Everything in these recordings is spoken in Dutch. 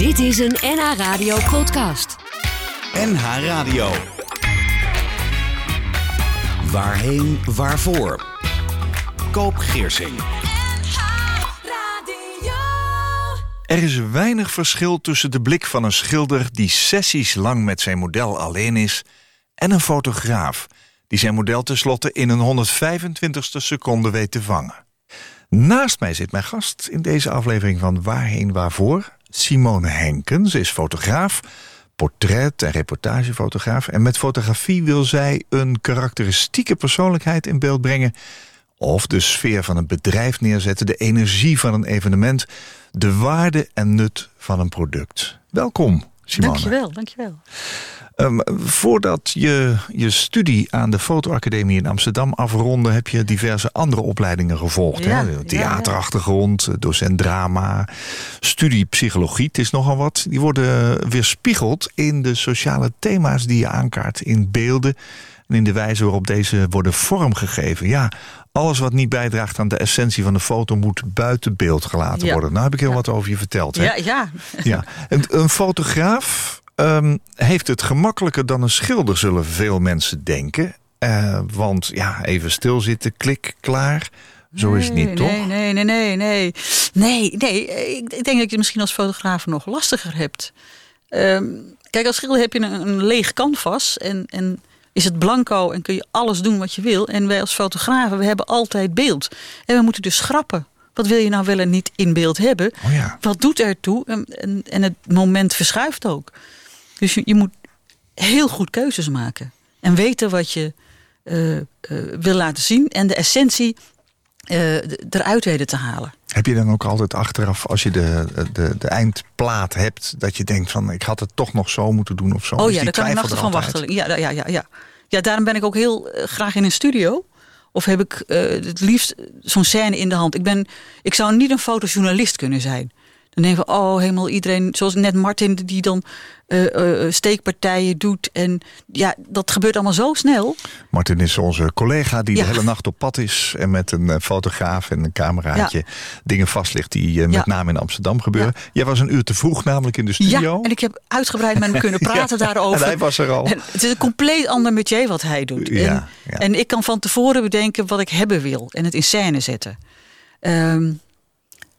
Dit is een NH Radio podcast. NH Radio. Waarheen, waarvoor? Koop Geersing. Er is weinig verschil tussen de blik van een schilder die sessies lang met zijn model alleen is en een fotograaf die zijn model tenslotte in een 125ste seconde weet te vangen. Naast mij zit mijn gast in deze aflevering van Waarheen Waarvoor, Simone Henkens, is fotograaf, portret- en reportagefotograaf. En met fotografie wil zij een karakteristieke persoonlijkheid in beeld brengen of de sfeer van een bedrijf neerzetten, de energie van een evenement, de waarde en nut van een product. Welkom, Simone. Dankjewel, dankjewel. Um, voordat je je studie aan de Fotoacademie in Amsterdam afronde... heb je diverse andere opleidingen gevolgd. Ja, hè? ja, Theaterachtergrond, docent drama, studie psychologie. Het is nogal wat. Die worden weerspiegeld in de sociale thema's die je aankaart in beelden... en in de wijze waarop deze worden vormgegeven. Ja, alles wat niet bijdraagt aan de essentie van de foto... moet buiten beeld gelaten Ja. worden. Nou heb ik heel Ja. wat over je verteld. Hè? Ja, ja. Ja, een, een fotograaf ehm, heeft het gemakkelijker dan een schilder, zullen veel mensen denken. Eh, want ja, even stilzitten, klik, klaar. Zo is het niet, nee, toch? Nee, nee, nee, nee, nee. Nee, nee. Ik, ik denk dat je het misschien als fotograaf nog lastiger hebt. Ehm, kijk, als schilder heb je een, een leeg canvas en, en is het blanco en kun je alles doen wat je wil. En wij als fotografen, we hebben altijd beeld. En we moeten dus schrappen. Wat wil je nou wel en niet in beeld hebben? Oh ja. Wat doet ertoe? En, en, en het moment verschuift ook. Dus je, je moet heel goed keuzes maken. En weten wat je eh, eh, wil laten zien. En de essentie eh, eruit weten te halen. Heb je dan ook altijd achteraf, als je de, de, de eindplaat hebt... dat je denkt van, ik had het toch nog zo moeten doen of zo? Oh ja, die daar kan ik nachten van wachten. Ja, ja, ja, ja. ja, daarom ben ik ook heel graag in een studio. Of heb ik het liefst zo'n scène in de hand. Ik, ben, ik zou niet een fotojournalist kunnen zijn. Dan denk ik van, oh helemaal iedereen, zoals net Martin, die dan eh, eh, steekpartijen doet. En ja, dat gebeurt allemaal zo snel. Martin is onze collega die Ja. de hele nacht op pad is... en met een eh, fotograaf en een cameraatje dingen vastligt... die eh, met Ja. name in Amsterdam gebeuren. Jij was een uur te vroeg namelijk in de studio. Ja, en ik heb uitgebreid met hem kunnen praten daarover. en hij was er al. En het is een compleet ander métier wat hij doet. En, en ik kan van tevoren bedenken wat ik hebben wil. En het in scène zetten. D-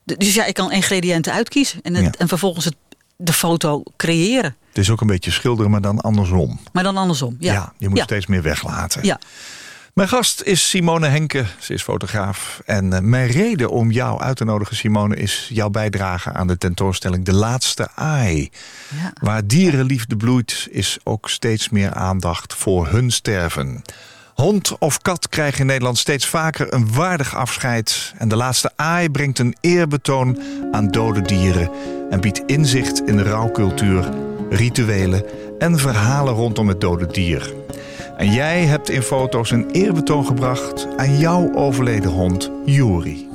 dus ja, ik kan ingrediënten uitkiezen. En, het, Ja. en vervolgens het, de foto creëren. Het is ook een beetje schilderen, maar dan andersom. Maar dan andersom. Ja, je moet ja. steeds meer weglaten. Ja. Mijn gast is Simone Henke. Ze is fotograaf. En eh, mijn reden om jou uit te nodigen, Simone, is jouw bijdrage aan de tentoonstelling De Laatste Aai. Ja. Waar dierenliefde bloeit, is ook steeds meer aandacht voor hun sterven. Hond of kat krijgen in Nederland steeds vaker een waardig afscheid. En de laatste aai brengt een eerbetoon aan dode dieren. En biedt inzicht in de rouwcultuur, rituelen en verhalen rondom het dode dier. En jij hebt in foto's een eerbetoon gebracht aan jouw overleden hond, Juri.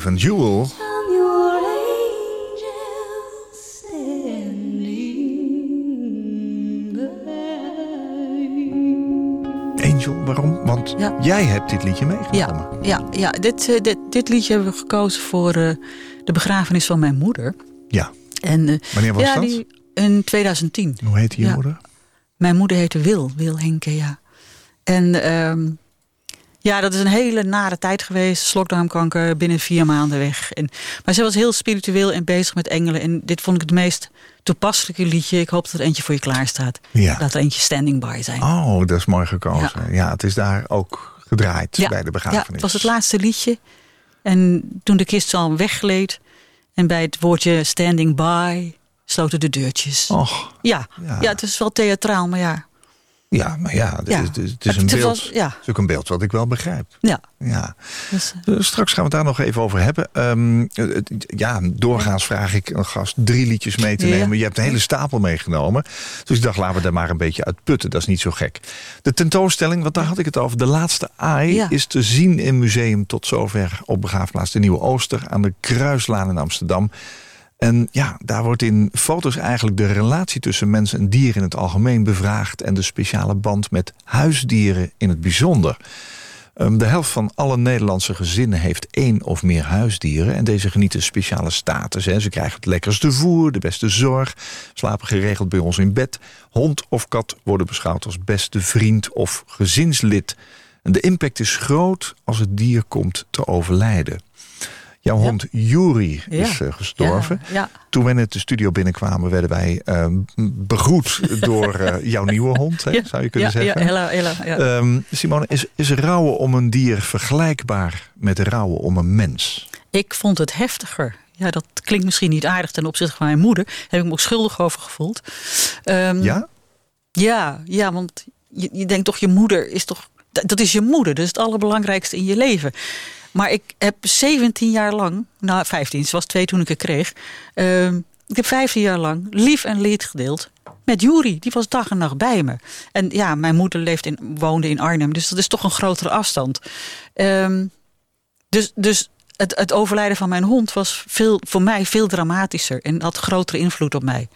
Van Jewel. Angel waarom? Want Ja. jij hebt dit liedje meegenomen. Ja, ja, ja dit, eh, dit, dit liedje hebben we gekozen voor eh, de begrafenis van mijn moeder. Ja. En, eh, Wanneer was ja, dat? Die, in 2010. Hoe heet je Ja. moeder? Mijn moeder heette Wil, Wil Henke, ja. En ehm, ja, dat is een hele nare tijd geweest. Slokdarmkanker, binnen vier maanden weg. En, maar ze was heel spiritueel en bezig met engelen. En dit vond ik het meest toepasselijke liedje. Ik hoop dat er eentje voor je klaar staat. Ja. Laat er eentje standing by zijn. Oh, dat is mooi gekozen. Ja, het is daar ook gedraaid bij de begrafenis. Ja, het was het laatste liedje. En toen de kist al weggleed... en bij het woordje standing by sloten de deurtjes. Och, Ja, Ja. ja. het is wel theatraal, maar ja. Ja, maar ja, het Ja. is, het is- het is Het- een beeld. was- ja. Het is ook een beeld wat ik wel begrijp. ja Ja. dus, eh, Eh, Straks gaan we het daar nog even over hebben. Ehm, eh, het- ja, doorgaans vraag ik een gast drie liedjes mee te nemen. Je hebt een hele stapel meegenomen. Dus ik dacht, laten we daar maar een beetje uit putten. Dat is niet zo gek. De tentoonstelling, want daar had ik het over. De laatste AI is te zien in museum tot zover op begraafplaats de Nieuwe Ooster aan de Kruislaan in Amsterdam. En ja, daar wordt in foto's eigenlijk de relatie tussen mens en dier in het algemeen bevraagd. En de speciale band met huisdieren in het bijzonder. Ehm, De helft van alle Nederlandse gezinnen heeft één of meer huisdieren. En deze genieten speciale status. Ze krijgen het lekkerste voer, de beste zorg. Slapen geregeld bij ons in bed. Hond of kat worden beschouwd als beste vriend of gezinslid. En de impact is groot als het dier komt te overlijden. Jouw Ja. hond Yuri Ja. is eh, gestorven. Ja. Toen we net de studio binnenkwamen, werden wij ehm, begroet door eh, jouw nieuwe hond, hè, zou je kunnen zeggen. Ja, Ella, Ella, ja. Ehm, Simone, is, is rouwen om een dier vergelijkbaar met rouwen om een mens? ik vond het heftiger. Ja, dat klinkt misschien niet aardig ten opzichte van mijn moeder. Daar heb ik me ook schuldig over gevoeld. Ehm, Ja? Ja, ja want je, je denkt toch, je moeder is toch... dat- is je moeder, is het allerbelangrijkste in je leven. Maar ik heb 17 jaar lang, nou 15, ze was twee toen ik het kreeg. ehm, ik heb 15 jaar lang lief en leed gedeeld met Juri. Die was dag en nacht bij me. En ja, mijn moeder leeft in, woonde in Arnhem, dus dat is toch een grotere afstand. Ehm, dus dus het, het overlijden van mijn hond was veel, voor mij veel dramatischer en had grotere invloed op mij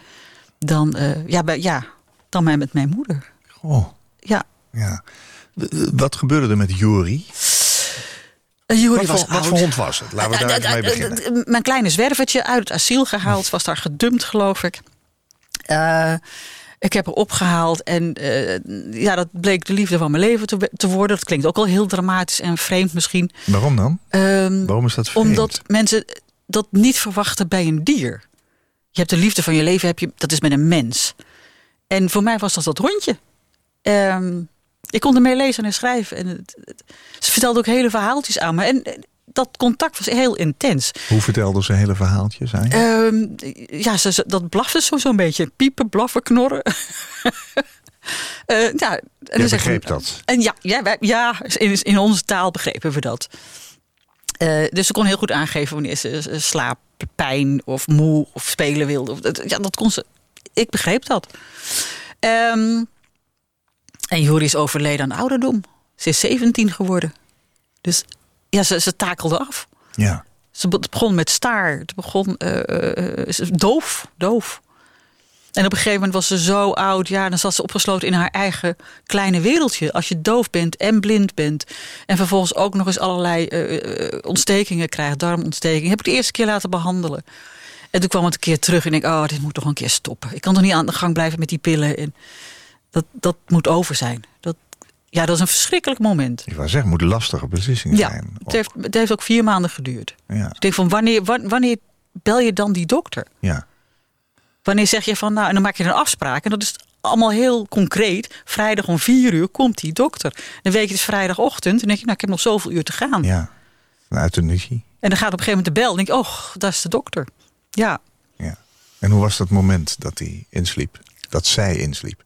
dan, eh, ja, bij, ja, dan mij met mijn moeder. Oh, Ja, ja. Wat gebeurde er met Juri? Juri Wat, was voor, wat oud. voor hond was het? Laten we daar even mee Eh, eh, beginnen. eh, eh, Mijn kleine zwervertje uit het asiel gehaald. Was daar gedumpt, geloof ik. Eh, ik heb haar opgehaald. En eh, ja, dat bleek de liefde van mijn leven te, te worden. Dat klinkt ook al heel dramatisch en vreemd misschien. Waarom dan? Ehm, Waarom is dat vreemd? omdat mensen dat niet verwachten bij een dier. Je hebt de liefde van je leven, heb je, dat is met een mens. En voor mij was dat dat hondje. Ehm, ik kon ermee lezen en schrijven. En het, het- ze vertelde ook hele verhaaltjes aan me. En eh, dat contact was heel intens. Hoe vertelde ze hele verhaaltjes aan? Ehm, ja, ze, ze- dat blafte zo zo'n beetje. Piepen, blaffen, knorren. Eh, ja, en Jij begreep dat? En ja, ja, wij- ja in, in onze taal begrepen we dat. Eh, dus ze kon heel goed aangeven wanneer ze ze slaap, pijn of moe of spelen wilde. Of Ja, dat kon ze. Ik begreep dat. Ehm, en Juri is overleden aan ouderdom. Ze is 17 geworden. Dus ja, ze, ze takelde af. Ja. Ze begon met staar. Het begon eh, eh, eh, doof, doof. En op een gegeven moment was ze zo oud. Ja, dan zat ze opgesloten in haar eigen kleine wereldje. Als je doof bent en blind bent. En vervolgens ook nog eens allerlei ontstekingen krijgt. Darmontsteking. Heb ik de eerste keer laten behandelen. En toen kwam het een keer terug. En ik denk, oh, dit moet toch een keer stoppen. Ik kan toch niet aan de gang blijven met die pillen. En dat, dat moet over zijn. Dat, ja, dat is een verschrikkelijk moment. Ik wou zeggen, het moet een lastige beslissing Ja, zijn. het heeft, het heeft ook vier maanden geduurd. Ja, Ik denk van wanneer, wa- wanneer bel je dan die dokter? ja. Wanneer zeg je van nou, en dan maak je een afspraak. En dat is allemaal heel concreet. Vrijdag om vier uur komt die dokter. Dan weet je, het is vrijdagochtend. En dan denk je, nou, ik heb nog zoveel uur te gaan. ja. Een euthanasie. En dan gaat op een gegeven moment de bel. En denk je, oh, dat is de dokter. Ja, Ja. En hoe was dat moment dat hij insliep? Dat zij insliep?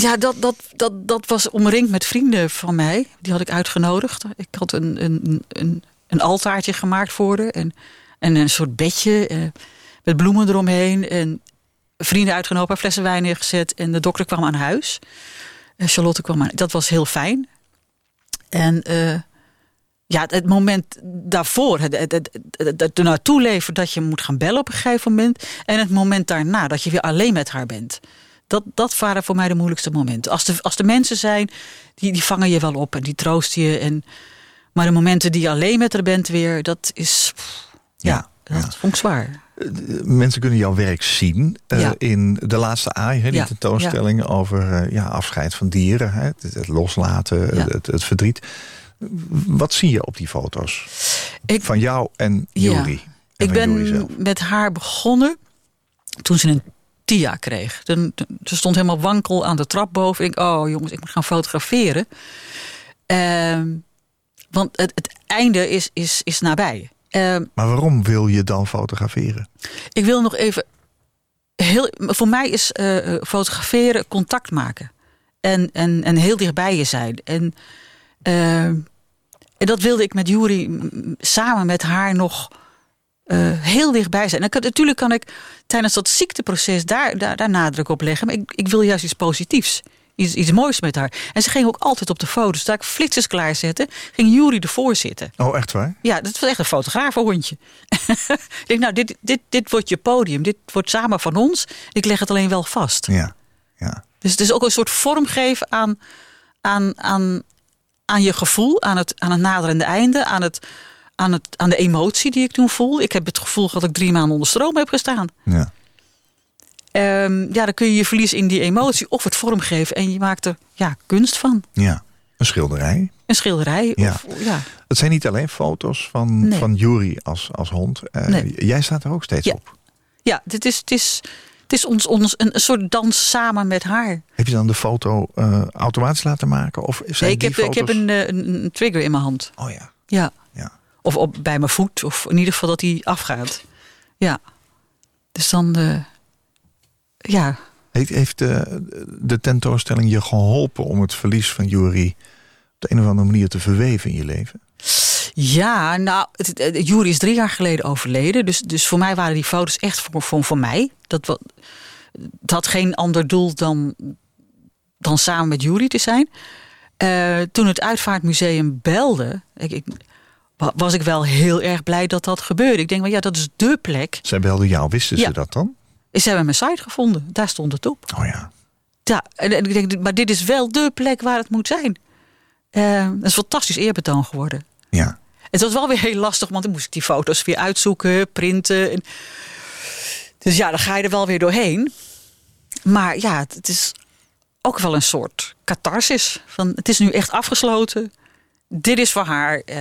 Ja dat, dat, dat, dat was omringd met vrienden van mij. Die had ik uitgenodigd. Ik had een, een, een, een altaartje gemaakt voor haar. En, en een soort bedje eh, met bloemen eromheen. En vrienden uitgenodigd, flessen wijn neergezet. En de dokter kwam aan huis. En Charlotte kwam aan. Dat was heel fijn. En eh, ja, het, moment daarvoor, het, het, het, het, leven dat je moet gaan bellen op een gegeven moment. En het moment daarna, dat je weer alleen met haar bent. Dat, dat waren voor mij de moeilijkste momenten. Als de, als de mensen zijn, die, die vangen je wel op en die troosten je. En, maar de momenten die je alleen met haar bent weer, dat is. pff, ja, Ja, dat vond ik zwaar. Mensen kunnen jouw werk zien eh, Ja. in de laatste AI, hè, die Ja, tentoonstelling over eh, ja, afscheid van dieren, hè, het, het loslaten, Ja. het, het verdriet. Wat zie je op die foto's? Ik- van jou en Ja. En Ik ben met haar begonnen toen ze een TIA kreeg. Ze stond helemaal wankel aan de trap boven. Ik oh jongens, ik moet gaan fotograferen. Ehm, want het, het einde is, is, is nabij. Ehm, Maar waarom wil je dan fotograferen? ik wil nog even. Heel, voor mij is eh, fotograferen contact maken. En, en, en heel dichtbij je zijn. En, eh, en dat wilde ik met Juri mm, samen met haar nog eh, heel dichtbij zijn. En kan- natuurlijk kan ik tijdens dat ziekteproces daar, daar, daar nadruk op leggen. Maar ik, ik wil juist iets positiefs. Iets, iets moois met haar. En ze ging ook altijd op de foto's. Daar ik flitsers klaarzette, ging Juri ervoor zitten. Oh, echt waar? Ja, dat was echt een fotografenhondje. ik denk, nou, dit, dit, dit wordt je podium. Dit wordt samen van ons. Ik leg het alleen wel vast. Ja. ja. Dus het is ook een soort vormgeven aan, aan, aan, aan je gevoel, aan het, aan het naderende einde, aan, het, aan, het, aan de emotie die ik toen voel. Ik heb het gevoel dat ik drie maanden onder stroom heb gestaan. ja. Ehm, ja, dan kun je je verliezen in die emotie of het vormgeven en je maakt er ja, kunst van. Ja. Een schilderij. Een schilderij. Ja. Of, ja. Het zijn niet alleen foto's van, Nee. van Juri als, als hond. Eh, Nee. Jij staat er ook steeds Ja. op. ja, dit is, het is, het is ons, ons een, een soort dans samen met haar. Heb je dan de foto eh, automatisch laten maken? Of zijn Nee, ik, die heb, ik heb een, eh, een, een trigger in mijn hand. Oh ja. Ja. Of op, bij mijn voet. Of in ieder geval dat hij afgaat. Ja. Dus dan... eh, ja. Heeft, heeft de, de tentoonstelling je geholpen om het verlies van Juri op de een of andere manier te verweven in je leven? Ja, nou, Juri is drie jaar geleden overleden. Dus, dus voor mij waren die foto's echt voor, voor, voor mij. Dat, het had geen ander doel dan, dan samen met Juri te zijn. Eh, toen het Uitvaartmuseum belde, ik, ik, was ik wel heel erg blij dat dat gebeurde. Ik denk, wel, ja, dat is dé plek. Zij belde jou, wisten Ja. ze dat dan? Ze hebben mijn site gevonden, daar stond het op. Oh ja. Ja, en en ik denk, maar dit is wel dé plek waar het moet zijn. Eh, het is een fantastisch eerbetoon geworden. Ja. Het was wel weer heel lastig, want dan moest ik die foto's weer uitzoeken, printen. En- Dus ja, dan ga je er wel weer doorheen. Maar ja, het, is ook wel een soort catharsis. Van, het is nu echt afgesloten. Dit is voor haar. eh,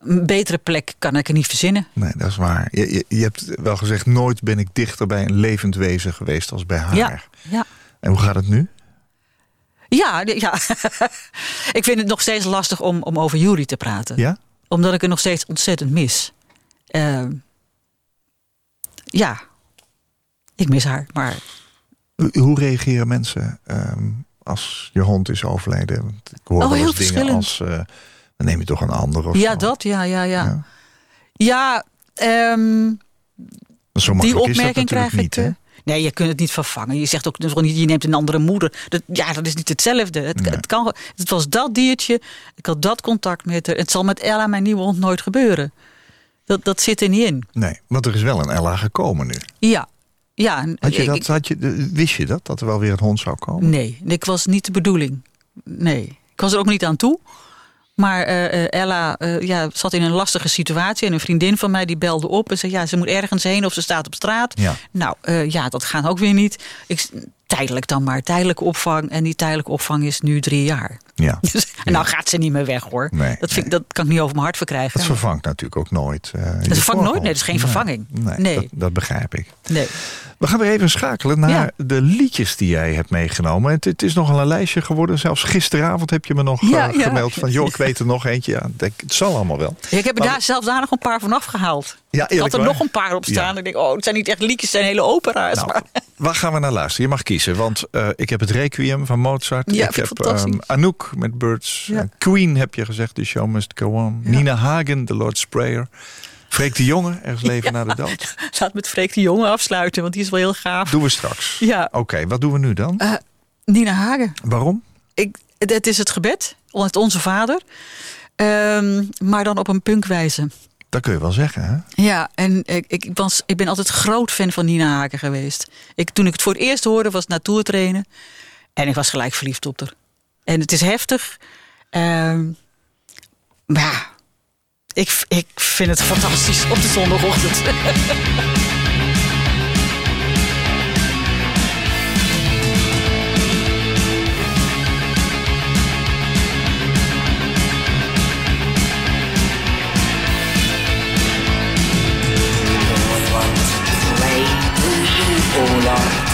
een betere plek kan ik er niet verzinnen. Nee, dat is waar. Je, je, je hebt wel gezegd, nooit ben ik dichter bij een levend wezen geweest als bij haar. Ja, ja. En hoe gaat het nu? Ja, ja. ik vind het nog steeds lastig om, om over Jury te praten. Ja? Omdat ik het nog steeds ontzettend mis. Ehm, ja, ik mis haar. Maar Hoe- reageren mensen ehm, als je hond is overleden? Want ik hoor Oh, wel heel dingen als... eh, dan neem je toch een ander of ja, zo. dat, ja, ja, ja. Ja. Ja, ehm, Zo die opmerking krijg ik. niet, hè? eh, nee, je kunt het niet vervangen. Je zegt ook nog niet, je neemt een andere moeder. Dat, ja, dat is niet hetzelfde. Het, Nee. het, kan, het was dat diertje. Ik had dat contact met haar. Het zal met Ella, mijn nieuwe hond, nooit gebeuren. Dat, dat zit er niet in. Nee, want er is wel een Ella gekomen nu. Ja. ja Had je dat, ik- had je, wist je dat, dat er wel weer een hond zou komen? Nee, ik was niet de bedoeling. Nee, ik was er ook niet aan toe. Maar eh, eh, Ella eh, ja, zat in een lastige situatie. En een vriendin van mij die belde op en zei... ja, ze moet ergens heen of ze staat op straat. Ja. Nou, ja, dat gaat ook weer niet. Ik, tijdelijk dan maar, tijdelijke opvang. En die tijdelijke opvang is nu drie jaar. Ja. Dus, en nou gaat ze niet meer weg, hoor. Nee, dat, vind, ik- nee. dat kan ik niet over mijn hart verkrijgen. Dat vervangt natuurlijk ook nooit. je vervangt nooit? Nee, dat is geen vervanging. Nee, Nee. Dat, dat begrijp ik. Nee. We gaan weer even schakelen naar Ja. de liedjes die jij hebt meegenomen. Het, het is nogal een lijstje geworden. Zelfs gisteravond heb je me nog Ja, eh, ja. gemeld van... joh, ik weet er nog eentje. Ja, denk, het zal allemaal wel. Ik heb er daar zelfs daar nog een paar van afgehaald. Ja, ik had er waar? nog een paar op staan. Ik denk, oh, het zijn niet echt liedjes, het zijn hele opera's. Nou, maar... waar gaan we naar luisteren? Je mag kiezen, want eh, ik heb het Requiem van Mozart. Ja, ik heb ehm, Anouk met Birds. Queen heb je gezegd, The Show Must Go On. Nina Hagen, The Lord Sprayer. Freek de Jonge, Ergens leven na de dood. Laat met Freek de Jonge afsluiten, want die is wel heel gaaf. Doen we straks. Ja, Oké, wat doen we nu dan? eh, Nina Hagen. Waarom? Ik, het, is het gebed, het Onze Vader. Ehm, maar dan op een punkwijze. Dat kun je wel zeggen, hè? Ja, en ik, ik, was, ik ben altijd groot fan van Nina Haken geweest. Ik, toen ik het voor het eerst hoorde, was het trainen. En ik was gelijk verliefd op haar. En het is heftig. Maar ja, ik, ik vind het fantastisch op de zondagochtend. All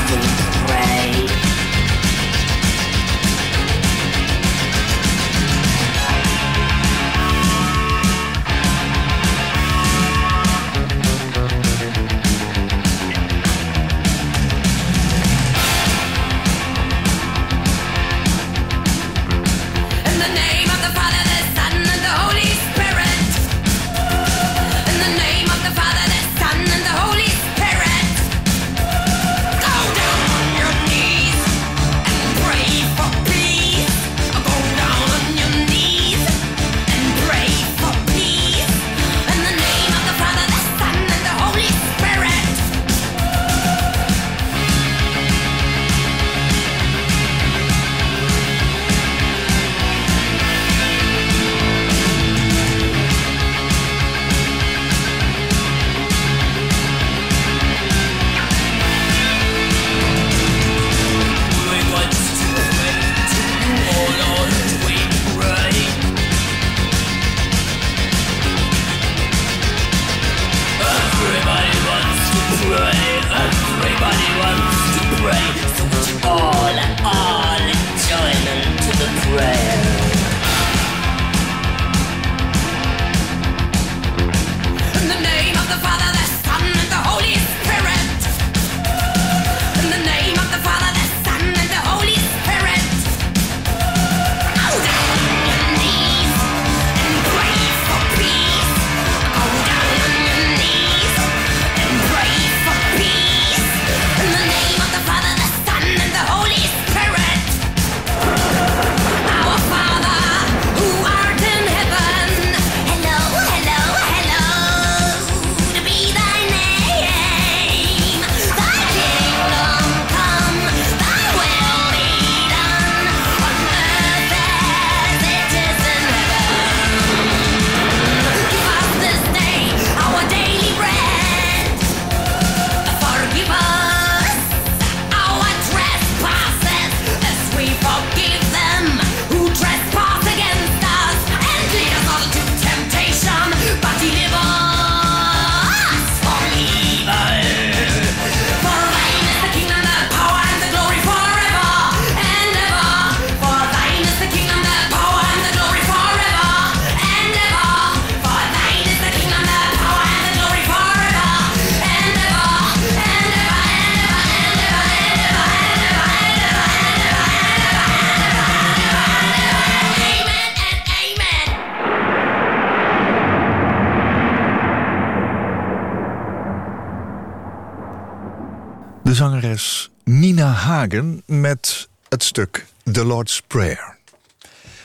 Hagen met het stuk The Lord's Prayer.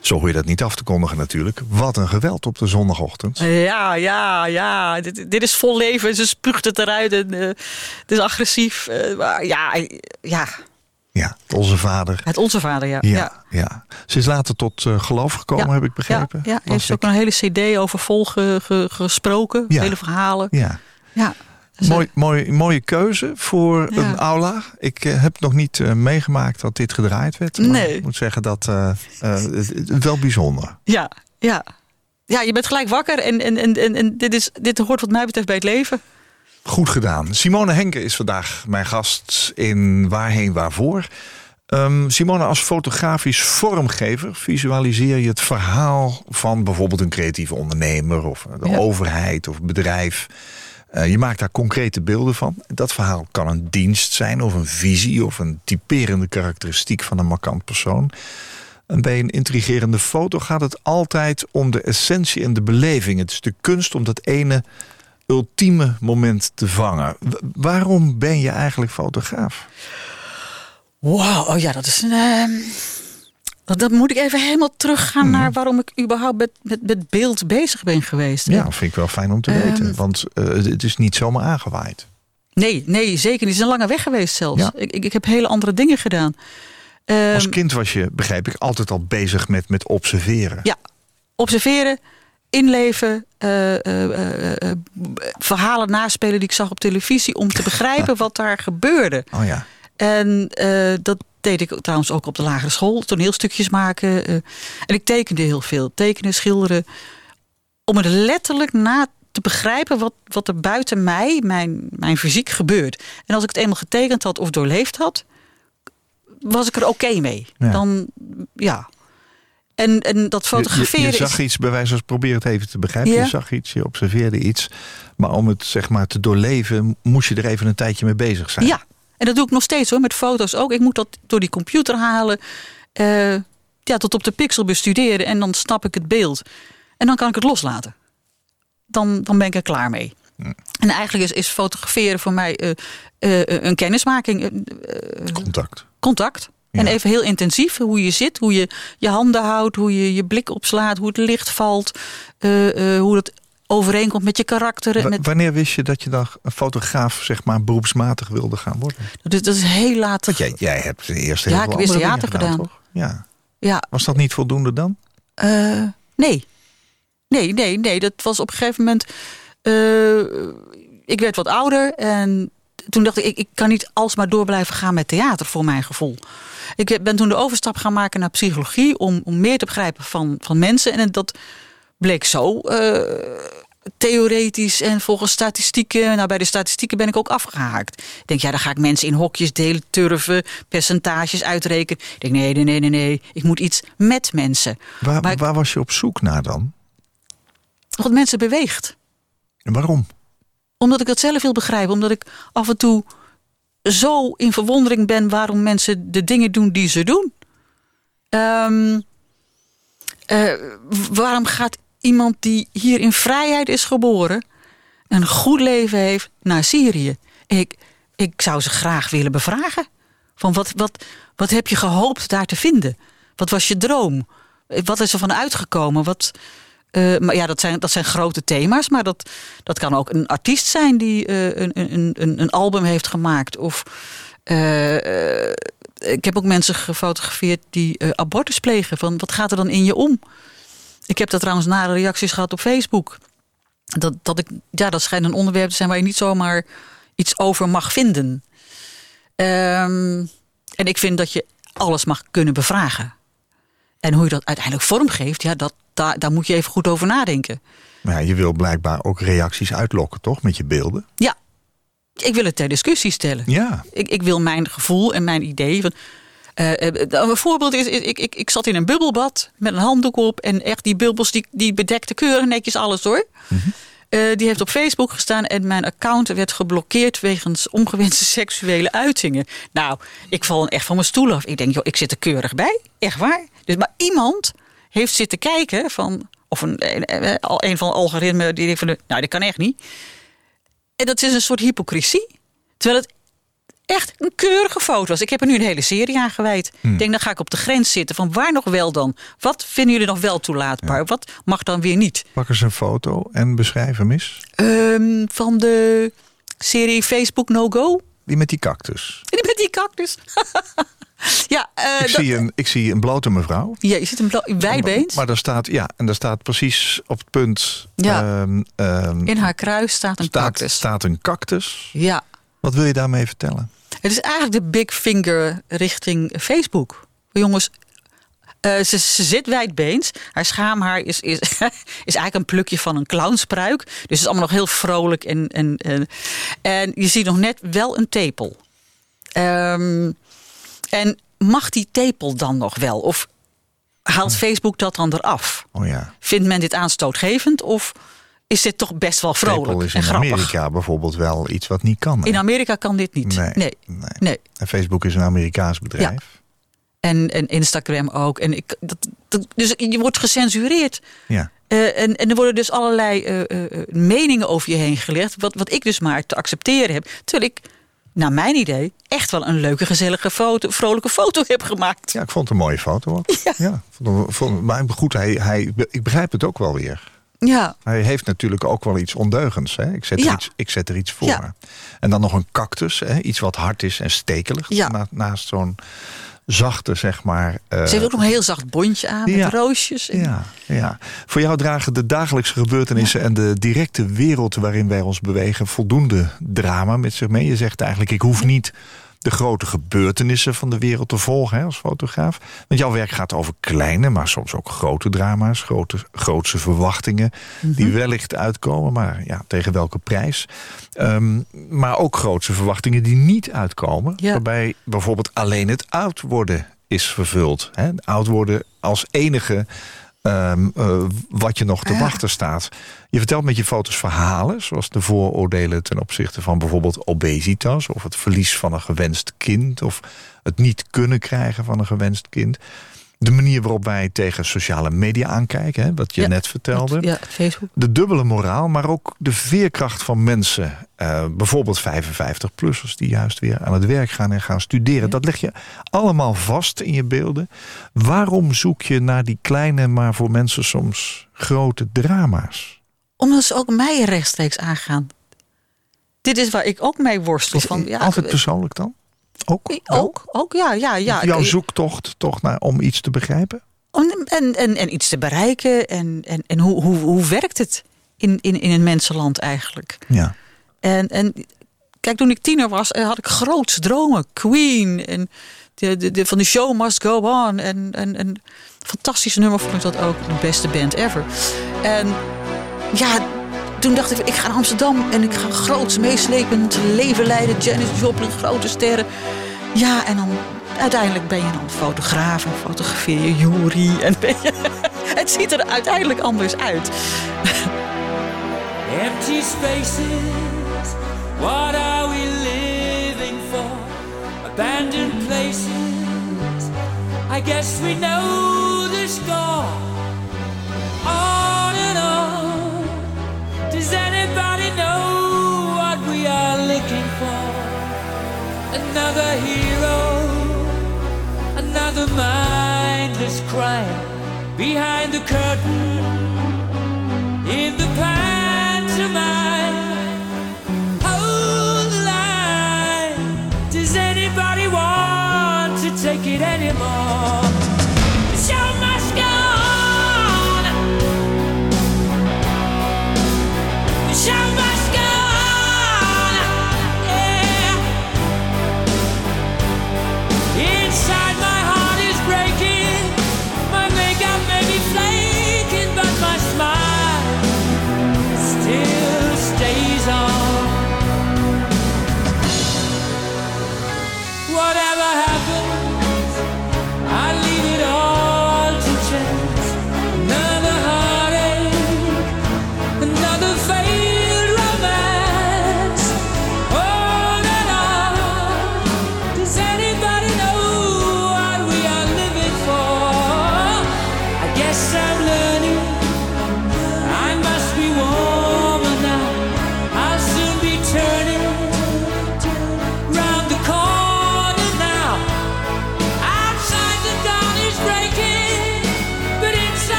Zo hoor je dat niet af te kondigen natuurlijk. Wat een geweld op de zondagochtend. Ja, ja, ja. Dit, dit is vol leven. Ze spuugt het eruit. En, eh, het is agressief. Eh, ja, ja, Ja, onze vader. het Onze Vader, ja. Ja, ja. Ze is later tot eh, geloof gekomen, Ja, heb ik begrepen. Ja, ja. Heeft ze ook een hele cd over vol ge- ge- gesproken. Ja. Hele verhalen. Ja. Ja. Mooi, mooi, mooie keuze voor Ja. een aula. Ik eh, heb nog niet eh, meegemaakt dat dit gedraaid werd. Maar Nee. ik moet zeggen dat het- het- wel bijzonder. Ja, ja. Ja, je bent gelijk wakker. En, en, en, en, dit, is, dit hoort wat mij betreft bij het leven. Goed gedaan. Simone Henke is vandaag mijn gast in Waarheen Waarvoor. Ehm, Simone, als fotografisch vormgever visualiseer je het verhaal van bijvoorbeeld een creatieve ondernemer of de Ja. overheid of bedrijf. Eh, je maakt daar concrete beelden van. Dat verhaal kan een dienst zijn of een visie of een typerende karakteristiek van een markant persoon. En bij een intrigerende foto gaat het altijd om de essentie en de beleving. Het is de kunst om dat ene ultieme moment te vangen. Waarom ben je eigenlijk fotograaf? Wauw, oh ja, dat is een. ehm, Dan moet ik even helemaal teruggaan naar waarom ik überhaupt met, met, met beeld bezig ben geweest. Ja, vind ik wel fijn om te weten. Ehm. Want eh, het is niet zomaar aangewaaid. Nee, nee, zeker niet. Het is een lange weg geweest zelfs. Ja. Ik, ik, ik heb hele andere dingen gedaan. Ehm, Als kind was je, begrijp ik, altijd al bezig met, met observeren. Ja, observeren, inleven, eh, eh, verhalen naspelen die ik zag op televisie om te begrijpen wat daar gebeurde. Oh ja. En eh, dat deed ik trouwens ook op de lagere school, toneelstukjes maken. eh, en ik tekende heel veel, tekenen, schilderen, om het letterlijk na te begrijpen wat, wat er buiten mij, mijn, mijn fysiek, gebeurt. En als ik het eenmaal getekend had of doorleefd had, was ik er oké mee. Ja. Dan, ja. En, en dat Je, je, fotograferen je zag is... iets, bij wijze van probeer het even te begrijpen. Ja. Je zag iets, je observeerde iets. Maar om het zeg maar te doorleven, moest je er even een tijdje mee bezig zijn. Ja, en dat doe ik nog steeds hoor, met foto's ook. Ik moet dat door die computer halen, eh, ja, tot op de pixel bestuderen en dan snap ik het beeld. En dan kan ik het loslaten. Dan, dan ben ik er klaar mee. En eigenlijk is, is fotograferen voor mij eh, eh, een kennismaking, Contact. contact. Ja. En even heel intensief, hoe je zit, hoe je je handen houdt, hoe je je blik opslaat, hoe het licht valt, hoe dat overeenkomt met je karakter. Met, Wanneer wist je dat je dan een fotograaf zeg maar beroepsmatig wilde gaan worden? dat, dat is heel laat. Want jij, jij hebt eerst heel Ja, veel ik heb theater gedaan. toch? Ja. Ja, Was dat niet voldoende dan? Eh, nee. Nee, nee, nee. Dat was op een gegeven moment. eh, ik werd wat ouder en toen dacht ik, ik, ik kan niet alsmaar door blijven gaan met theater voor mijn gevoel. Ik ben toen de overstap gaan maken naar psychologie om, om meer te begrijpen van, van mensen. En dat bleek zo eh, theoretisch en volgens statistieken. Nou, bij de statistieken ben ik ook afgehaakt. Ik denk, ja, dan ga ik mensen in hokjes delen, turven, percentages uitrekenen. Ik denk, nee, nee, nee, nee, nee. Ik moet iets met mensen. Waar, Maar ik- waar was je op zoek naar dan? Wat mensen beweegt. En waarom? Omdat ik dat zelf wil begrijpen. Omdat ik af en toe zo in verwondering ben waarom mensen de dingen doen die ze doen. Ehm, eh, waarom gaat iemand die hier in vrijheid is geboren, een goed leven heeft, naar Syrië? Ik, ik zou ze graag willen bevragen. Van wat, wat, wat heb je gehoopt daar te vinden? Wat was je droom? Wat is er van uitgekomen? Wat, eh, maar ja, dat zijn, dat zijn grote thema's. Maar dat, dat kan ook een artiest zijn die eh, een, een, een, een album heeft gemaakt. Of eh, ik heb ook mensen gefotografeerd die abortus plegen. Van wat gaat er dan in je om? Ik heb daar trouwens nare reacties gehad op Facebook. Dat, dat, ik, ja, dat schijnt een onderwerp te zijn waar je niet zomaar iets over mag vinden. Ehm, en ik vind dat je alles mag kunnen bevragen. En hoe je dat uiteindelijk vormgeeft, ja, dat, daar, daar moet je even goed over nadenken. Maar ja, je wil blijkbaar ook reacties uitlokken, toch? Met je beelden. Ja, ik wil het ter discussie stellen. Ja. Ik, ik wil mijn gevoel en mijn idee. Van, eh, eh, een voorbeeld is, ik, ik, ik zat in een bubbelbad met een handdoek op. En echt die bubbels die, die bedekte keurig netjes alles hoor. Eh, die heeft op Facebook gestaan en mijn account werd geblokkeerd wegens ongewenste seksuele uitingen. Nou, ik val echt van mijn stoel af. Ik denk, joh, ik zit er keurig bij. Echt waar. Dus, maar iemand heeft zitten kijken van. Of een, een, een- een van de algoritmen die denkt van. Nou, dat kan echt niet. En dat is een soort hypocrisie. Terwijl het echt een keurige foto was. Ik heb er nu een hele serie aan gewijd. Ik denk, dan ga ik op de grens zitten. Van waar nog wel dan? Wat vinden jullie nog wel toelaatbaar? Wat mag dan weer niet? Pak eens een foto en beschrijf hem eens. Ehm, van de serie Facebook No Go. Die met die cactus. Die met die cactus. ja, eh, Ik, dat- zie een, ik zie een blote mevrouw. ja, je ziet bla- wijdbeens. Maar daar staat, ja, en daar staat precies op het punt. Ja. ehm, ehm, In haar kruis staat een staat, cactus. staat een cactus. Ja. Wat wil je daarmee vertellen? Het is eigenlijk de big finger richting Facebook. Jongens, eh, ze, ze zit wijdbeens. Haar schaamhaar is, is, is eigenlijk een plukje van een clownspruik. Dus het is allemaal nog heel vrolijk. En, en, en, en je ziet nog net wel een tepel. Ehm, en mag die tepel dan nog wel? Of haalt Facebook dat dan eraf? Oh ja. Vindt men dit aanstootgevend? Of is dit toch best wel vrolijk is en in grappig? Amerika bijvoorbeeld wel iets wat niet kan. hè? In Amerika kan dit niet. Nee, nee. nee. nee. En Facebook is een Amerikaans bedrijf. En, en Instagram ook. En ik, dat, dat- dus je wordt gecensureerd. Ja. Eh, en, en er worden dus allerlei eh, eh, meningen over je heen gelegd. Wat, wat ik dus maar te accepteren heb. Terwijl ik naar mijn idee, echt wel een leuke, gezellige, foto, vrolijke foto heb gemaakt. Ja, ik vond het een mooie foto ook. Ja. vond vond- maar goed, hij, hij, ik begrijp het ook wel weer. Ja, Hij heeft natuurlijk ook wel iets ondeugends. Hè? Ik, zet er Ja. iets, ik zet er iets voor. Ja. En dan nog een cactus, hè? iets wat hard is en stekelig. Ja. Na- naast zo'n zachte, zeg maar... eh, ze heeft ook nog een heel zacht bondje aan met roosjes. En- Ja, ja. Voor jou dragen de dagelijkse gebeurtenissen en de directe wereld waarin wij ons bewegen voldoende drama met zich mee. Je zegt eigenlijk, ik hoef niet de grote gebeurtenissen van de wereld te volgen hè, als fotograaf. Want jouw werk gaat over kleine, maar soms ook grote drama's, grote, grootse verwachtingen Mhm. die wellicht uitkomen, maar ja, tegen welke prijs. Ehm, maar ook grootse verwachtingen die niet uitkomen, Ja. waarbij bijvoorbeeld alleen het oud worden is vervuld. Hè? Oud worden als enige ehm, eh, wat je nog te Ja. wachten staat. Je vertelt met je foto's verhalen, zoals de vooroordelen ten opzichte van bijvoorbeeld obesitas, of het verlies van een gewenst kind, of het niet kunnen krijgen van een gewenst kind. De manier waarop wij tegen sociale media aankijken, hè, wat je Ja. net vertelde. Ja, Facebook. De dubbele moraal, maar ook de veerkracht van mensen. eh, bijvoorbeeld 55-plussers die juist weer aan het werk gaan en gaan studeren. Dat leg je allemaal vast in je beelden. Waarom zoek je naar die kleine, maar voor mensen soms grote drama's? Omdat ze ook mij rechtstreeks aangaan. Dit is waar ik ook mee worstel. Is Van, ja, altijd eh, persoonlijk dan? Ook? ook, ook, ja, ja, ja. Jouw zoektocht toch naar, om iets te begrijpen? om- en, en, en iets te bereiken. En, en, en hoe, hoe, hoe werkt het in, in, in een mensenland eigenlijk? Ja. En, en kijk, toen ik tiener was, eh, had ik grootse dromen. Queen en de, de, de, van de show must go on. En, en, en fantastische nummer vond ik dat ook. De beste band ever. En ja, toen dacht ik, ik ga naar Amsterdam en ik ga groots meeslepend leven leiden. Janis Joplin, grote sterren. Ja, en dan uiteindelijk ben je dan fotograaf en fotografeer je Jury. En het ziet er uiteindelijk anders uit. Empty spaces, what are we living for? Abandoned places, I guess we know the score. Another hero, another mindless crime behind the curtain in the pantomime.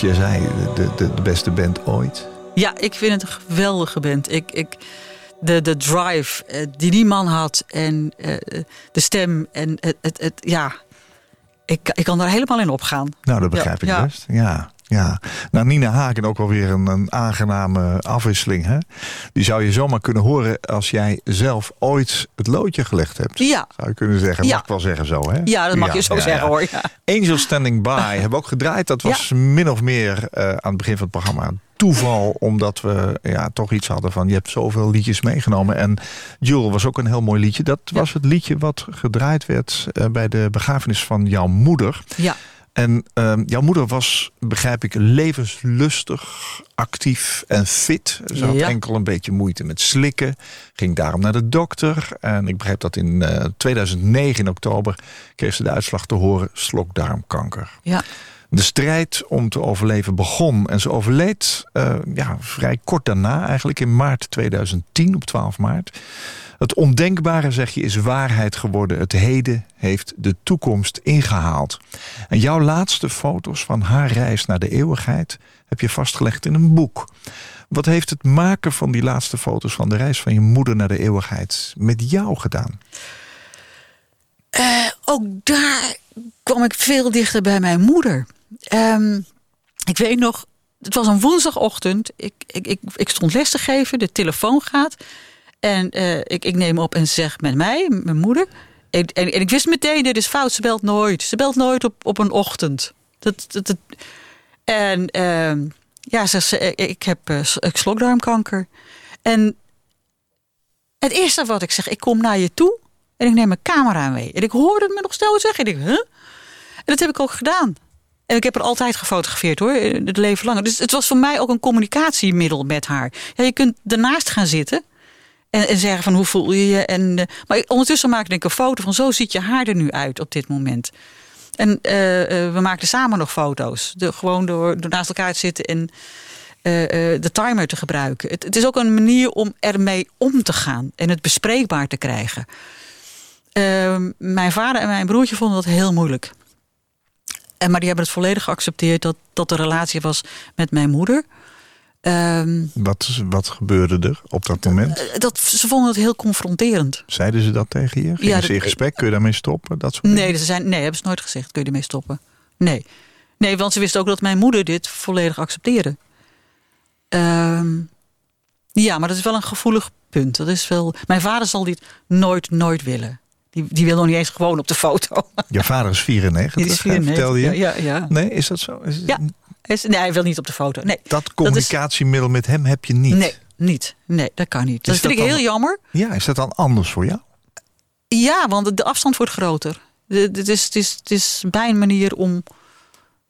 Je zei de, de, de beste band ooit. Ja, ik vind het een geweldige band. Ik, ik, de, de drive eh, die die man had en eh, de stem en het, het, het ja, ik, ik kan daar helemaal in opgaan. Nou, dat begrijp Ja, ik ja. best. Ja, ja. Nou, Nina Hagen ook wel weer een, een aangename afwisseling. Hè? Die zou je zomaar kunnen horen als jij zelf ooit het loodje gelegd hebt. Ja. Zou je kunnen zeggen. Ja. Mag ik wel zeggen zo, hè? Ja, dat mag je zo ja, zeggen hoor. Angel Standing By hebben we ook gedraaid. Dat was min of meer eh, aan het begin van het programma toeval. Omdat we ja, toch iets hadden van je hebt zoveel liedjes meegenomen. En Jule was ook een heel mooi liedje. Dat was het liedje wat gedraaid werd eh, bij de begrafenis van jouw moeder. ja. En ehm, jouw moeder was, begrijp ik, levenslustig, actief en fit. Ze had Ja. enkel een beetje moeite met slikken. Ging daarom naar de dokter. En ik begrijp dat in eh, 2009 in oktober kreeg ze de uitslag te horen slokdarmkanker. ja. De strijd om te overleven begon. En ze overleed eh, ja, vrij kort daarna, eigenlijk in maart 2010, op 12 maart. Het ondenkbare, zeg je, is waarheid geworden. Het heden heeft de toekomst ingehaald. En jouw laatste foto's van haar reis naar de eeuwigheid heb je vastgelegd in een boek. Wat heeft het maken van die laatste foto's van de reis van je moeder naar de eeuwigheid met jou gedaan? Eh, ook daar kwam ik veel dichter bij mijn moeder. Ehm, ik weet nog, het was een woensdagochtend. Ik, ik, ik, ik stond les te geven, de telefoon gaat. En eh, ik, ik neem op en zeg met mij, mijn moeder. En, en, en ik wist meteen, dit is fout, ze belt nooit. Ze belt nooit op, op een ochtend. Dat, en ehm, ja, ze, ze, ik, ik heb eh, ik slokdarmkanker. En het eerste wat ik zeg, ik kom naar je toe en ik neem mijn camera mee. En ik hoorde het me nog snel zeggen. En? En dat heb ik ook gedaan. En ik heb er altijd gefotografeerd hoor, het leven lang. Dus het was voor mij ook een communicatiemiddel met haar. Ja, je kunt ernaast gaan zitten en, en zeggen van hoe voel je je. En, eh, maar ondertussen maakte ik een foto van zo ziet je haar er nu uit op dit moment. En eh, eh, we maakten samen nog foto's. De, gewoon door, naast elkaar te zitten en de timer te gebruiken. Het, het is ook een manier om ermee om te gaan en het bespreekbaar te krijgen. Ehm, mijn vader en mijn broertje vonden dat heel moeilijk. En, maar die hebben het volledig geaccepteerd dat dat de relatie was met mijn moeder. Ehm, Wat, wat gebeurde er op dat moment? dat, ze vonden het heel confronterend. Zeiden ze dat tegen je? Gingen Ja, ze in gesprek? Kun je daarmee stoppen? Dat soort? Nee, ze zijn, nee, hebben ze nooit gezegd. Kun je ermee stoppen? Nee. Nee, want ze wisten ook dat mijn moeder dit volledig accepteerde. Ehm, ja, maar dat is wel een gevoelig punt. Dat is wel, mijn vader zal dit nooit, nooit willen. Die, die wil nog niet eens gewoon op de foto. Je vader is 94, Die is hè, 94, vertelde je? Ja, ja, ja. Nee, is dat zo? Is, Ja. Nee, hij wil niet op de foto. Nee, Dat communicatiemiddel met hem heb je niet. nee, niet. Nee, dat kan niet. Dat Is vind dat ik heel jammer. Ja, is dat dan anders voor jou? Ja, want de- afstand wordt groter. Het is, het, is, het is bij een manier om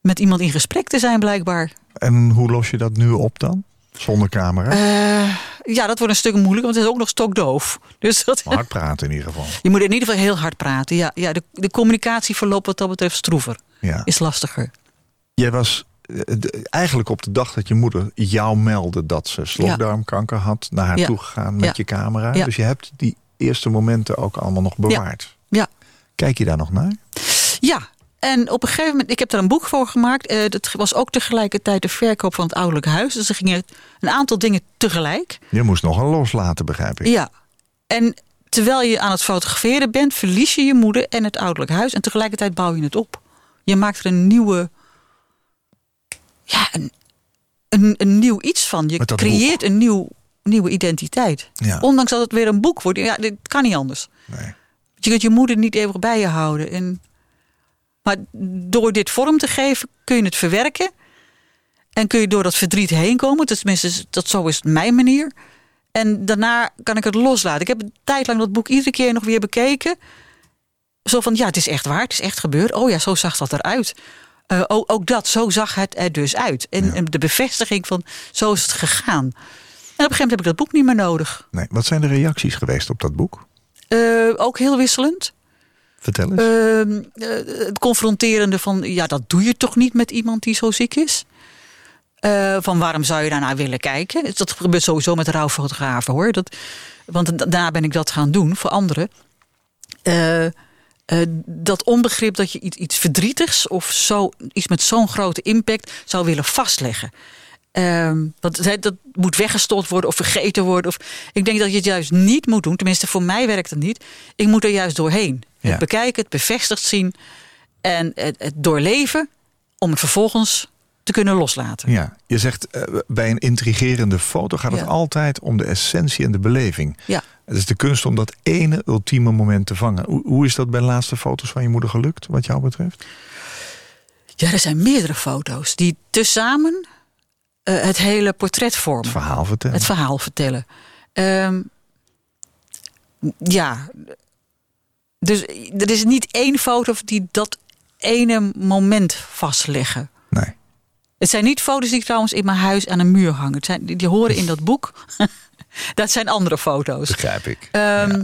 met iemand in gesprek te zijn, blijkbaar. En hoe los je dat nu op dan? Zonder camera? Eh, ja, dat wordt een stuk moeilijk, want het is ook nog stokdoof. Dus dat, Hard praten in ieder geval. je moet in ieder geval heel hard praten. Ja, ja de, de communicatie verloopt wat dat betreft stroever. Ja. Is lastiger. Jij was de- eigenlijk op de dag dat je moeder jou meldde dat ze slokdarmkanker had, naar haar toe gegaan met je camera. Dus je hebt die eerste momenten ook allemaal nog bewaard. Ja. Kijk je daar nog naar? Ja, en op een gegeven moment, ik heb daar een boek voor gemaakt. Eh, dat was ook tegelijkertijd de verkoop van het ouderlijk huis. Dus er gingen een aantal dingen tegelijk. Je moest nogal loslaten, begrijp ik. Ja. En terwijl je aan het fotograferen bent, verlies je je moeder en het ouderlijk huis. En tegelijkertijd bouw je het op. Je maakt er een nieuwe. Ja, een, een, een nieuw iets van. Je creëert een nieuw, nieuwe identiteit. Ja. Ondanks dat het weer een boek wordt. Ja, dit kan niet anders. Nee. Je kunt je moeder niet eeuwig bij je houden. En, maar door dit vorm te geven, kun je het verwerken. En kun je door dat verdriet heen komen. Tenminste, dat, zo is mijn manier. En daarna kan ik het loslaten. Ik heb een tijd lang dat boek iedere keer nog weer bekeken. Zo van, ja, het is echt waar. Het is echt gebeurd. Oh ja, zo zag dat eruit. Eh, ook, ook dat, zo zag het er dus uit. En, en de bevestiging van, zo is het gegaan. En op een gegeven moment heb ik dat boek niet meer nodig. nee. Wat zijn de reacties geweest op dat boek? Eh, ook heel wisselend. Vertel eens. Ehm, eh, het confronterende van, ja, dat doe je toch niet met iemand die zo ziek is? Van waarom zou je daarnaar willen kijken? Dat gebeurt sowieso met rouwfotografen hoor. Dat, want da- daarna ben ik dat gaan doen voor anderen. Eh, eh, dat onbegrip dat je iets, iets verdrietigs of zo, iets met zo'n grote impact zou willen vastleggen. Ehm, want het- dat moet weggestopt worden of vergeten worden. Of, ik denk dat je het juist niet moet doen. Tenminste, voor mij werkt het niet. Ik moet er juist doorheen. Ja. Het bekijken, het bevestigd zien en het, het doorleven om het vervolgens te kunnen loslaten. Ja, je zegt eh, bij een intrigerende foto gaat het altijd om de essentie en de beleving. Ja. Het is de kunst om dat ene ultieme moment te vangen. Hoe, hoe is dat bij de laatste foto's van je moeder gelukt, wat jou betreft? Ja, er zijn meerdere foto's die tezamen eh, het hele portret vormen. Het verhaal vertellen. het verhaal vertellen. Ehm, ja, dus er is niet één foto die dat ene moment vastleggen. Nee. Het zijn niet foto's die ik trouwens in mijn huis aan een muur hangen. Het zijn, die horen in dat boek. dat zijn andere foto's. Begrijp ik. Ehm,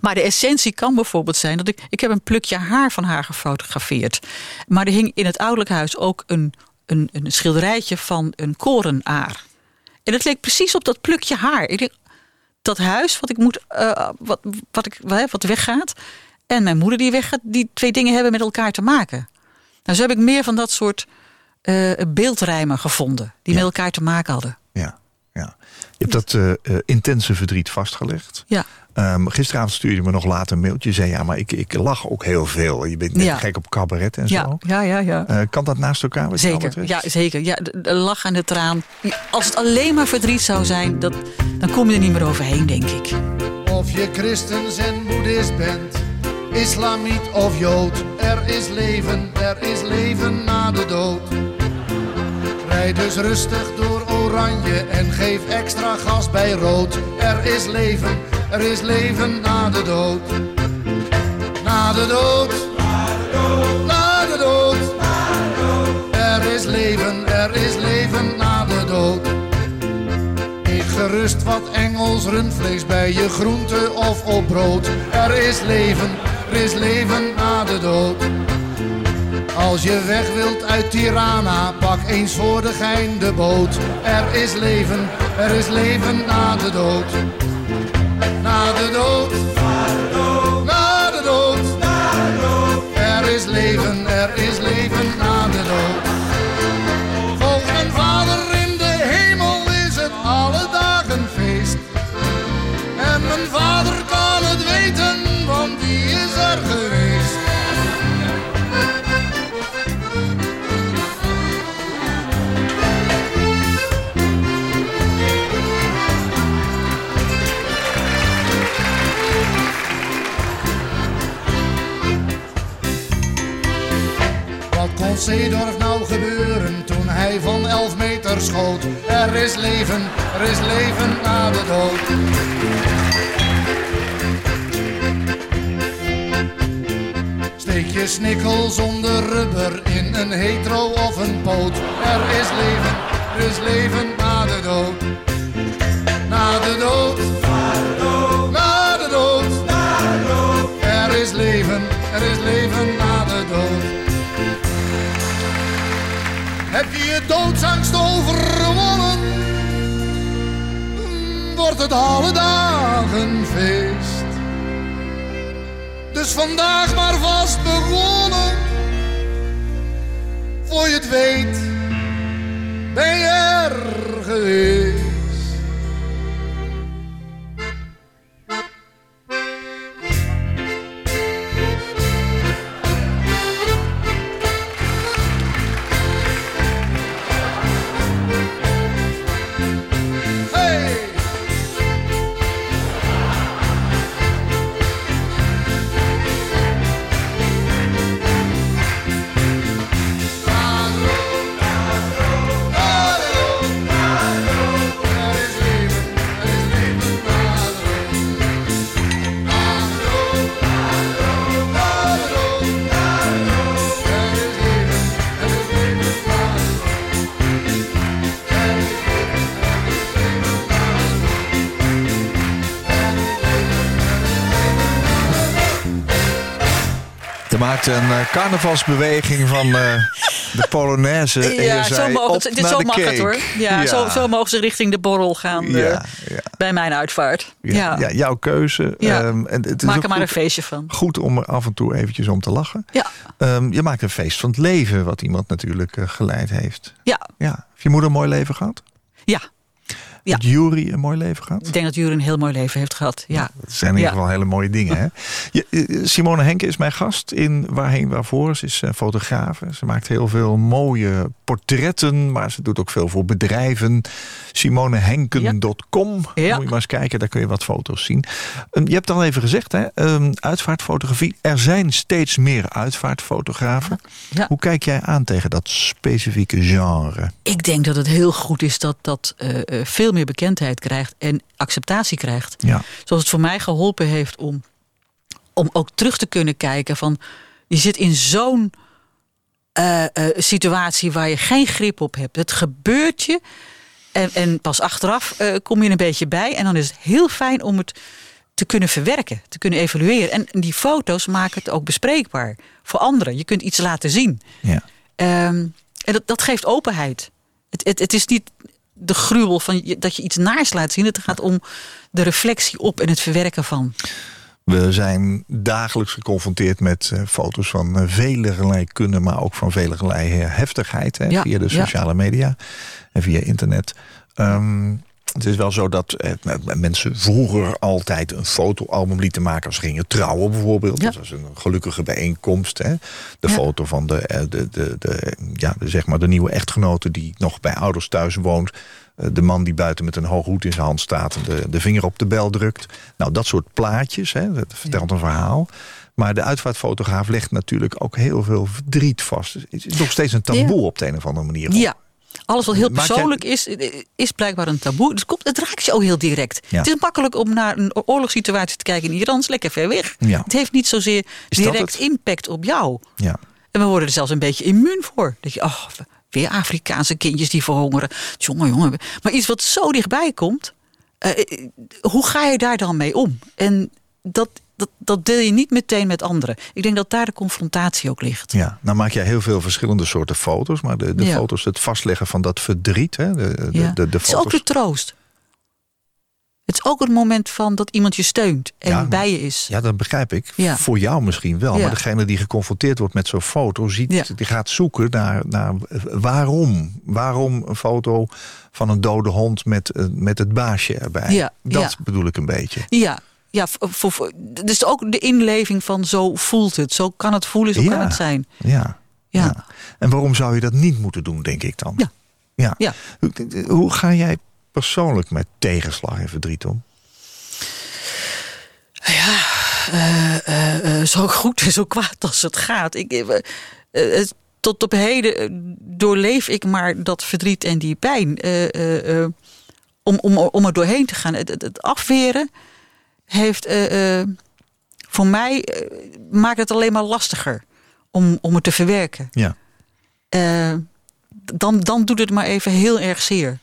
Maar de essentie kan bijvoorbeeld zijn dat ik. Ik heb een plukje haar van haar gefotografeerd. Maar er hing in het ouderlijk huis ook een, een, een schilderijtje van een korenaar. En het leek precies op dat plukje haar. Ik denk, dat huis wat ik moet, eh, wat, wat, ik, wat weggaat. En mijn moeder die weggaat, die twee dingen hebben met elkaar te maken. Nou, zo heb ik meer van dat soort eh, beeldrijmen gevonden. Die met elkaar te maken hadden. Ja, hebt dat eh, eh, intense verdriet vastgelegd. Ja. Ehm, gisteravond stuurde je me nog later een mailtje. Je zei ja, maar ik, ik lach ook heel veel. Je bent net Ja. gek op cabaret en Ja, zo. ja, ja, ja. Eh, kan dat naast elkaar? Wat Zeker, ja, zeker. Ja, de, de lach en de traan. Als het alleen maar verdriet zou zijn, dat, dan kom je er niet meer overheen, denk ik. Of je christen en boeddhist bent, islamiet of jood. Er is leven, er is leven na de dood. Rijd dus rustig door oranje en geef extra gas bij rood. Er is leven, er is leven na de dood. Na de dood, na de dood. Er is leven, er is leven na de dood. Eet gerust wat Engels rundvlees bij je groente of op brood. Er is leven, er is leven na de dood. Als je weg wilt uit Tirana, pak eens voor de gein de boot. Er is leven, er is leven na de dood. Na de dood, na de dood, Er is leven, er is leven na de dood. Zeedorf nou gebeuren toen hij van 11 meter schoot? Er is leven, er is leven na de dood. Steek je snikkel zonder rubber in een hetero of een poot. Er is leven, er is leven na de dood. Na de dood, je doodsangst overwonnen? Wordt het alle dagen feest. Dus vandaag maar vast begonnen. Voor je het weet, ben je er geweest. Een eh, carnavalsbeweging van eh, de Polonaise. Ja, zo, mogen, het, zo mag het hoor. Ja, Zo, zo mogen ze richting de borrel gaan eh, Ja, ja. bij mijn uitvaart. Ja, jouw keuze. Ja. Ehm, en het is Maak er maar een feestje van. goed om er af en toe eventjes om te lachen. Ja, Ehm, je maakt een feest van het leven, wat iemand natuurlijk eh, geleid heeft. ja, Ja. Heeft je moeder een mooi leven gehad? ja. Ja. Heeft Jury een mooi leven gehad? Ik denk dat Jury een heel mooi leven heeft gehad. Ja, Dat zijn in ieder geval hele mooie dingen. Hè? Eh, Simone Henke is mijn gast in Waarheen Waarvoor. Ze is eh, fotografe. Ze maakt heel veel mooie portretten. Maar ze doet ook veel voor bedrijven. SimoneHenken.com. Ja. Moet je maar eens kijken, daar kun je wat foto's zien. Ehm, je hebt al even gezegd, hè? ehm, uitvaartfotografie. Er zijn steeds meer uitvaartfotografen. Ja. Hoe kijk jij aan tegen dat specifieke genre? Ik denk dat het heel goed is dat dat eh, eh, veel meer bekendheid krijgt en acceptatie krijgt. Ja, Zoals het voor mij geholpen heeft om, om ook terug te kunnen kijken van je zit in zo'n eh, eh, situatie waar je geen grip op hebt. Het gebeurt je en, en pas achteraf eh, kom je een beetje bij en dan is het heel fijn om het te kunnen verwerken, te kunnen evalueren. En die foto's maken het ook bespreekbaar voor anderen. Je kunt iets laten zien. ja. Ehm, en dat, dat geeft openheid. Het, het, het is niet de gruwel van je- dat je iets naars laat zien. Het gaat om de reflectie op en het verwerken van. We zijn dagelijks geconfronteerd met eh, foto's van uh, velerlei kunne, maar ook van velerlei eh, heftigheid hè, Ja, via de ja. sociale media en via internet. Ehm, het is wel zo dat eh, mensen vroeger altijd een fotoalbum lieten maken als ze gingen trouwen bijvoorbeeld. Ja. Dat was een gelukkige bijeenkomst. Hè. De Ja. foto van de, eh, de, de, de, ja, zeg maar de nieuwe echtgenote die nog bij ouders thuis woont. Eh, De man die buiten met een hoge hoed in zijn hand staat en de, de vinger op de bel drukt. Nou, dat soort plaatjes, hè, dat vertelt een verhaal. Maar de uitvaartfotograaf legt natuurlijk ook heel veel verdriet vast. Het is nog steeds een taboe op de een of andere manier. Ja. Alles wat heel jij- persoonlijk is, is blijkbaar een taboe. Dus komt, het raakt je ook heel direct. Ja. Het is makkelijk om naar een oorlogssituatie te kijken in Iran. Is lekker ver weg. Ja. Het heeft niet zozeer direct impact op jou. Ja. En we worden er zelfs een beetje immuun voor. Dat je, oh, weer Afrikaanse kindjes die verhongeren. Jongen, jongen. Maar iets wat zo dichtbij komt, eh, eh, hoe ga je daar dan mee om? En dat, dat, dat deel je niet meteen met anderen. Ik denk dat daar de confrontatie ook ligt. Ja, nou maak jij heel veel verschillende soorten foto's. Maar de, de Ja. foto's, het vastleggen van dat verdriet. Hè, de, de, Ja. de, de het is ook de troost. Het is ook het moment van dat iemand je steunt en Ja, maar- bij je is. Ja, dat begrijp ik. Ja. Voor jou misschien wel. Ja. Maar degene die geconfronteerd wordt met zo'n foto, ziet, die gaat zoeken naar, naar waarom. Waarom een foto van een dode hond met, eh, met het baasje erbij. Ja, Dat bedoel ik een beetje. Ja, ja voor, voor, voor- dus ook de inleving van zo voelt het. Zo kan het voelen, zo Ja. kan het zijn. Ja. Ja. En waarom zou je dat niet moeten doen, denk ik dan? Ja. ja. Ja. Hoe, hoe ga jij persoonlijk met tegenslag en verdriet om? eh, eh, zo goed en zo kwaad als het gaat. Ik, eh, eh, eh, tot op heden eh, doorleef ik maar dat verdriet en die pijn. Eh, eh, eh, om, om, om er doorheen te gaan. Het, het, het afweren heeft eh, eh, voor mij eh, maakt het alleen maar lastiger om, om het te verwerken. Ja. Dan, dan doet het maar even heel erg zeer.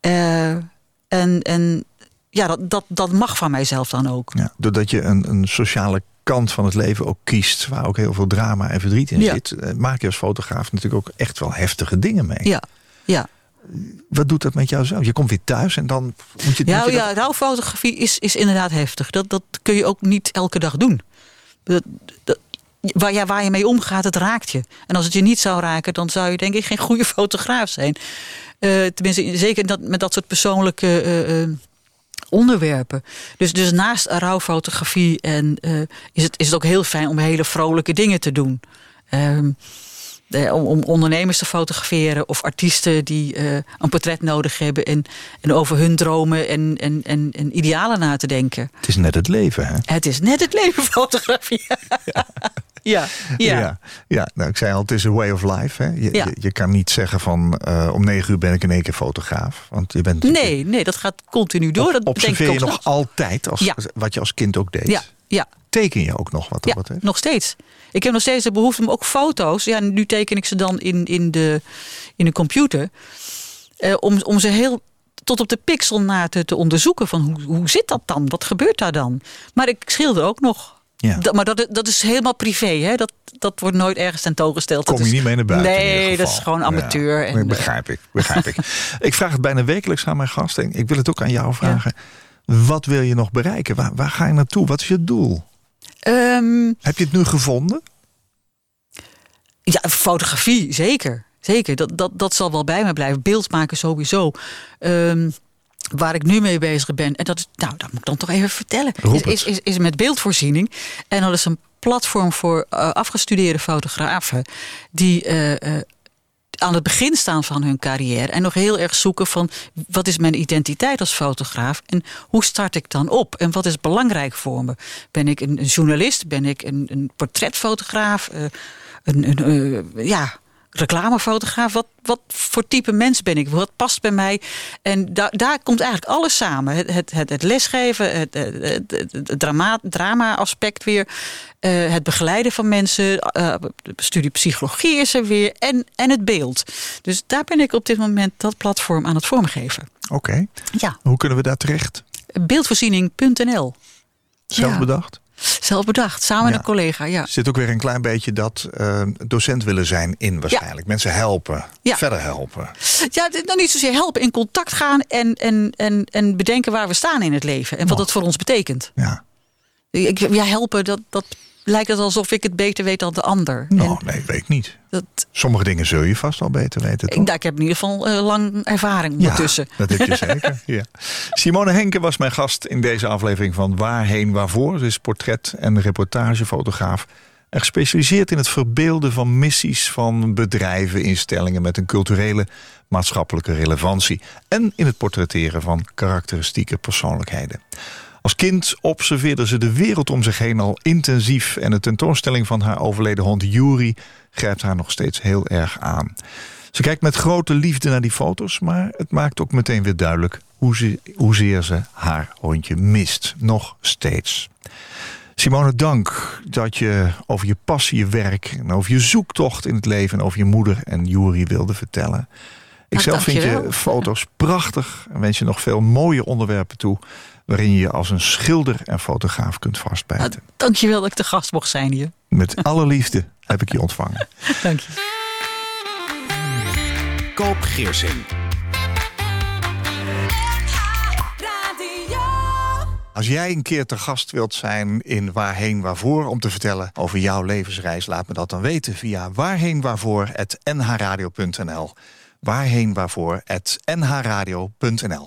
En en ja, dat, dat, dat mag van mijzelf dan ook. Ja, doordat je een, een sociale kant van het leven ook kiest, waar ook heel veel drama en verdriet in Ja. zit, maak je als fotograaf natuurlijk ook echt wel heftige dingen mee. Ja, ja. Wat doet dat met jou zelf? Je komt weer thuis en dan moet je. Ja, moet je ja dat- rouwfotografie is, is inderdaad heftig. Dat, dat kun je ook niet elke dag doen. Dat, dat- waar, ja, waar je mee omgaat, het raakt je. En als het je niet zou raken, dan zou je denk ik geen goede fotograaf zijn. Eh, tenminste, zeker dat, met dat soort persoonlijke eh, eh, onderwerpen. Dus, dus naast rouwfotografie en, is, het, is het ook heel fijn om hele vrolijke dingen te doen. Ehm, eh, om, ondernemers te fotograferen of artiesten die eh, een portret nodig hebben en, en over hun dromen en, en, en, en idealen na te denken. Het is net het leven, hè? Het is net het leven fotografie. Ja, ja. ja. ja. nou, ik zei al, het is een way of life. Hè? Je, Ja. je, je kan niet zeggen van eh, om negen uur ben ik in één keer fotograaf. Want je bent Nee, nee, dat gaat continu door. Dat denk observeer ik je nog altijd als, wat je als kind ook deed. Ja, ja, Teken je ook nog wat dat ja, nog steeds. Ik heb nog steeds de behoefte om ook foto's. Ja, nu teken ik ze dan in, in, de, in de computer. eh, om, om ze heel tot op de pixel na te, te onderzoeken. Van hoe, hoe zit dat dan? Wat gebeurt daar dan? Maar ik schilder ook nog. Ja. Dat- maar dat, dat is helemaal privé. Hè? Dat, dat wordt nooit ergens tentoongesteld. Kom je is- niet mee naar buiten? Nee, dat is gewoon amateur. Ja, en, eh, begrijp ik, begrijp ik. Ik vraag het bijna wekelijks aan mijn gasten. en Ik wil het ook aan jou vragen. Wat wil je nog bereiken? Waar, waar ga je naartoe? Wat is je doel? Ehm, Heb je het nu gevonden? Ja, fotografie, zeker. Zeker, dat, dat, dat zal wel bij me blijven. Beeld maken sowieso. Ehm, waar ik nu mee bezig ben, en dat is, nou, dat moet ik dan toch even vertellen, is, is, is, is met beeldvoorziening. En dat is een platform voor eh, afgestudeerde fotografen die eh, eh, aan het begin staan van hun carrière en nog heel erg zoeken van wat is mijn identiteit als fotograaf en hoe start ik dan op en wat is belangrijk voor me? Ben ik een, journalist? Ben ik een, een portretfotograaf? Eh, een, een eh, ja, reclamefotograaf? Wat, wat voor type mens ben ik? Wat past bij mij? En da daar komt eigenlijk alles samen. Het, het, het, het lesgeven, het, het, het, het drama, drama-aspect weer, eh, het begeleiden van mensen, eh, de studie psychologie is er weer en, en het beeld. Dus daar ben ik op dit moment dat platform aan het vormgeven. Oké. Ja, Hoe kunnen we daar terecht? beeldvoorziening.nl. Zelf Ja. bedacht? Zelf bedacht, samen met Ja. een collega. Ja. Zit ook weer een klein beetje dat eh, docent willen zijn in waarschijnlijk. Mensen helpen, Ja. verder helpen. Ja, dit- nou niet zozeer helpen, in contact gaan en, en, en, en bedenken waar we staan in het leven en wat Oh. dat voor ons betekent. Ja. Ik, ja, helpen, dat, dat lijkt het alsof ik het beter weet dan de ander. Nou, En nee, weet ik niet. dat, Sommige dingen zul je vast al beter weten, toch? ik, nou, ik heb in ieder geval eh, lang ervaring ondertussen. Ja, dat heb je zeker. Ja. Simone Henke was mijn gast in deze aflevering van Waarheen Waarvoor. Ze is portret- en reportagefotograaf. En gespecialiseerd in het verbeelden van missies van bedrijven, instellingen met een culturele, maatschappelijke relevantie. En in het portretteren van karakteristieke persoonlijkheden. Als kind observeerde ze de wereld om zich heen al intensief. En de tentoonstelling van haar overleden hond Yuri grijpt haar nog steeds heel erg aan. Ze kijkt met grote liefde naar die foto's, maar het maakt ook meteen weer duidelijk hoe ze, hoezeer ze haar hondje mist. Nog steeds. Simone, dank dat je over je passie, je werk en over je zoektocht in het leven en over je moeder en Juri wilde vertellen. Ik Nou, zelf vind je foto's prachtig en wens je nog veel mooie onderwerpen toe waarin je je als een schilder en fotograaf kunt Nou, vastbijten. dankjewel dat ik de gast mocht zijn hier. Met alle liefde heb ik je ontvangen. Dank je. Koop Geersing. Als jij een keer te gast wilt zijn in Waarheen Waarvoor om te vertellen over jouw levensreis, laat me dat dan weten via waarheenwaarvoor.nhradio.nl. Waarheenwaarvoor.nhradio.nl.